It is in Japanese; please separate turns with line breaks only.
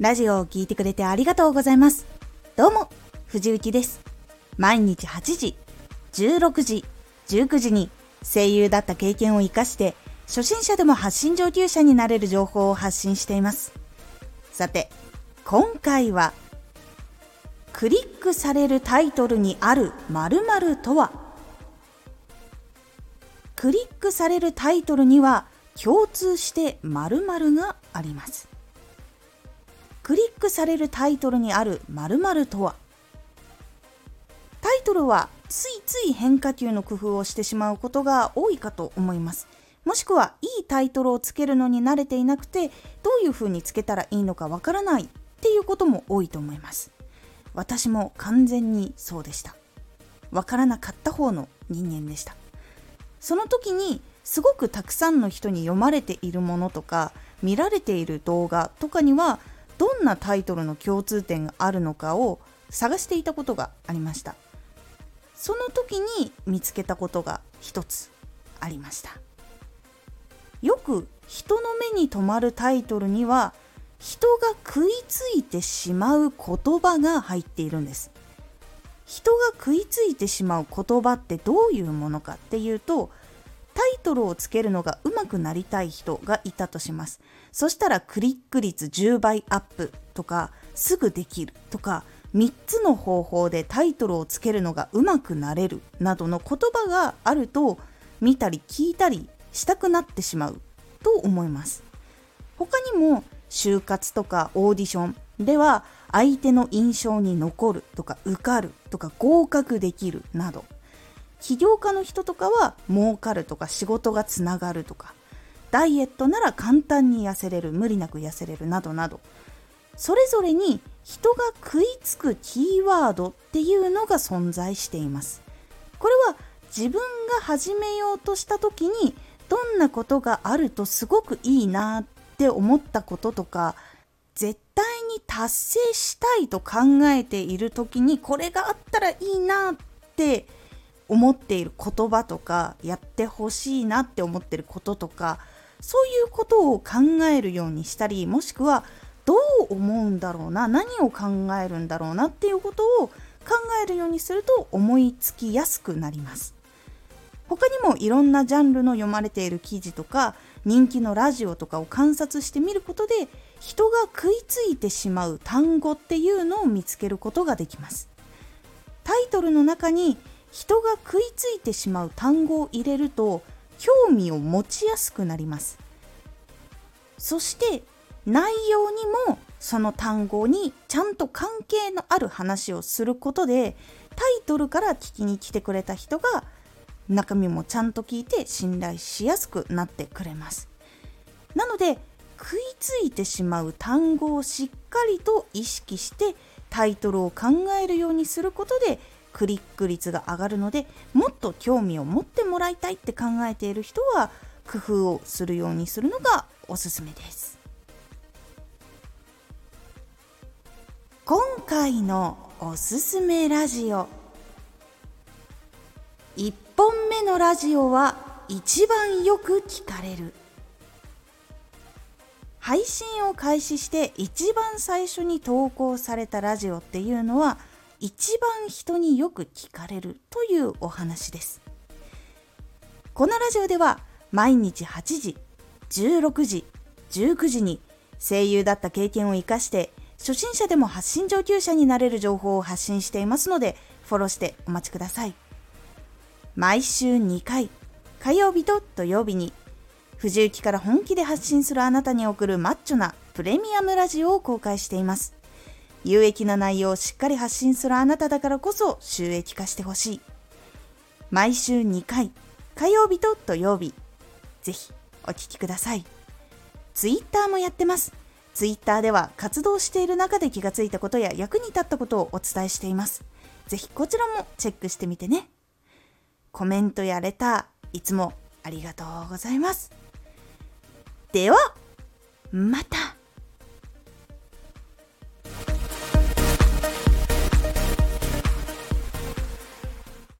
ラジオを聴いてくれてありがとうございます。どうも、藤幸です。毎日8時、16時、19時に声優だった経験を活かして、初心者でも発信上級者になれる情報を発信しています。さて、今回は、クリックされるタイトルにある〇〇とは？クリックされるタイトルには共通して〇〇があります。クリックされるタイトルにある〇〇とは？タイトルはついつい変化球の工夫をしてしまうことが多いかと思います。もしくはいいタイトルをつけるのに慣れていなくてどういうふうにつけたらいいのかわからないっていうことも多いと思います。私も完全にそうでした。わからなかった方の人間でした。その時にすごくたくさんの人に読まれているものとか見られている動画とかにはどんなタイトルの共通点があるのかを探していたことがありました。その時に見つけたことが一つありました。よく人の目に留まるタイトルには人が食いついてしまう言葉が入っているんです。人が食いついてしまう言葉ってどういうものかっていうとタイトルをつけるのが上手くなりたい人がいたとします。そしたらクリック率10倍アップとかすぐできるとか3つの方法でタイトルをつけるのが上手くなれるなどの言葉があると見たり聞いたりしたくなってしまうと思います。他にも就活とかオーディションでは相手の印象に残るとか受かるとか合格できるなど起業家の人とかは儲かるとか仕事がつながるとかダイエットなら簡単に痩せれる無理なく痩せれるなどなどそれぞれに人が食いつくキーワードっていうのが存在しています。これは自分が始めようとした時にどんなことがあるとすごくいいなって思ったこととか絶対に達成したいと考えている時にこれがあったらいいなって思っている言葉とかやってほしいなって思ってることとかそういうことを考えるようにしたりもしくはどう思うんだろうな何を考えるんだろうなっていうことを考えるようにすると思いつきやすくなります。他にもいろんなジャンルの読まれている記事とか人気のラジオとかを観察してみることで人が食いついてしまう単語っていうのを見つけることができます。タイトルの中に人が食いついてしまう単語を入れると興味を持ちやすくなります。そして内容にもその単語にちゃんと関係のある話をすることでタイトルから聞きに来てくれた人が中身もちゃんと聞いて信頼しやすくなってくれます。なので食いついてしまう単語をしっかりと意識してタイトルを考えるようにすることでクリック率が上がるのでもっと興味を持ってもらいたいって考えている人は工夫をするようにするのがおすすめです。今回のおすすめラジオ。1本目のラジオは一番よく聞かれる。配信を開始して一番最初に投稿されたラジオっていうのは一番人によく聞かれるというお話です。このラジオでは毎日8時16時19時に声優だった経験を生かして初心者でも発信上級者になれる情報を発信していますのでフォローしてお待ちください。毎週2回火曜日と土曜日に藤雪から本気で発信するあなたに送るマッチョなプレミアムラジオを公開しています有益な内容をしっかり発信するあなただからこそ収益化してほしい。毎週2回、火曜日と土曜日。ぜひお聴きください。ツイッターもやってます。ツイッターでは活動している中で気がついたことや役に立ったことをお伝えしています。ぜひこちらもチェックしてみてね。コメントやレター、いつもありがとうございます。では、また。